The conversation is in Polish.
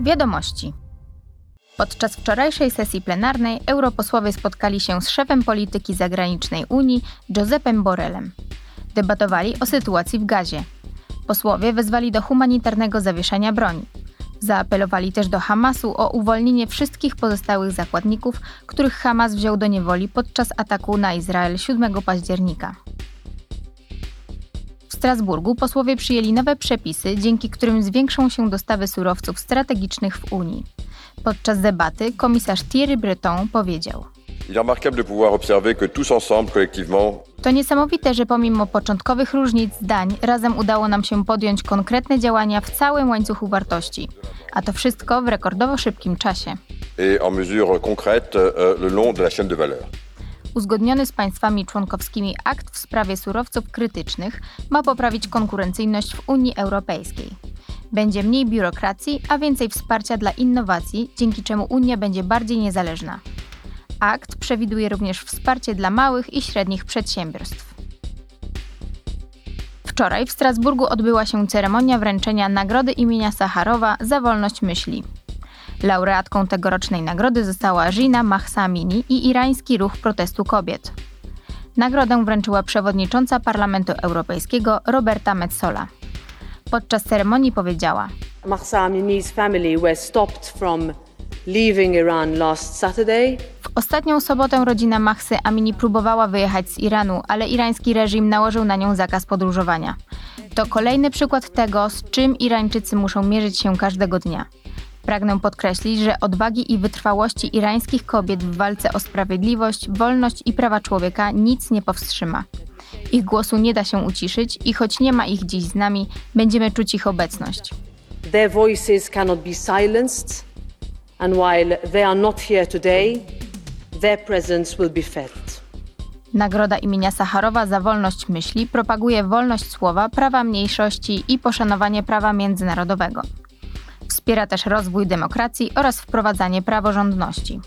Wiadomości. Podczas wczorajszej sesji plenarnej europosłowie spotkali się z szefem polityki zagranicznej Unii, Josepem Borrellem. Debatowali o sytuacji w gazie. Posłowie wezwali do humanitarnego zawieszenia broni. Zaapelowali też do Hamasu o uwolnienie wszystkich pozostałych zakładników, których Hamas wziął do niewoli podczas ataku na Izrael 7 października. W Strasburgu posłowie przyjęli nowe przepisy, dzięki którym zwiększą się dostawy surowców strategicznych w Unii. Podczas debaty komisarz Thierry Breton powiedział: To niesamowite, że pomimo początkowych różnic zdań, razem udało nam się podjąć konkretne działania w całym łańcuchu wartości. A to wszystko w rekordowo szybkim czasie. et en mesure concrète euh, le long de la chaîne de valeur. Uzgodniony z państwami członkowskimi akt w sprawie surowców krytycznych ma poprawić konkurencyjność w Unii Europejskiej. Będzie mniej biurokracji, a więcej wsparcia dla innowacji, dzięki czemu Unia będzie bardziej niezależna. Akt przewiduje również wsparcie dla małych i średnich przedsiębiorstw. Wczoraj w Strasburgu odbyła się ceremonia wręczenia Nagrody imienia Sacharowa za wolność myśli. Laureatką tegorocznej nagrody została Gina Mahsamini i irański ruch protestu kobiet. Nagrodę wręczyła przewodnicząca Parlamentu Europejskiego Roberta Metsola. Podczas ceremonii powiedziała: Mahsa Amini's family were stopped from leaving Iran last Saturday. W ostatnią sobotę rodzina Mahsy Amini próbowała wyjechać z Iranu, ale irański reżim nałożył na nią zakaz podróżowania. To kolejny przykład tego, z czym Irańczycy muszą mierzyć się każdego dnia. Pragnę podkreślić, że odwagi i wytrwałości irańskich kobiet w walce o sprawiedliwość, wolność i prawa człowieka nic nie powstrzyma. Ich głosu nie da się uciszyć i choć nie ma ich dziś z nami, będziemy czuć ich obecność. Their voices cannot be silenced, and while they are not here today, their presence will be felt. Nagroda imienia Sacharowa za wolność myśli propaguje wolność słowa, prawa mniejszości i poszanowanie prawa międzynarodowego. Wspiera też rozwój demokracji oraz wprowadzanie praworządności.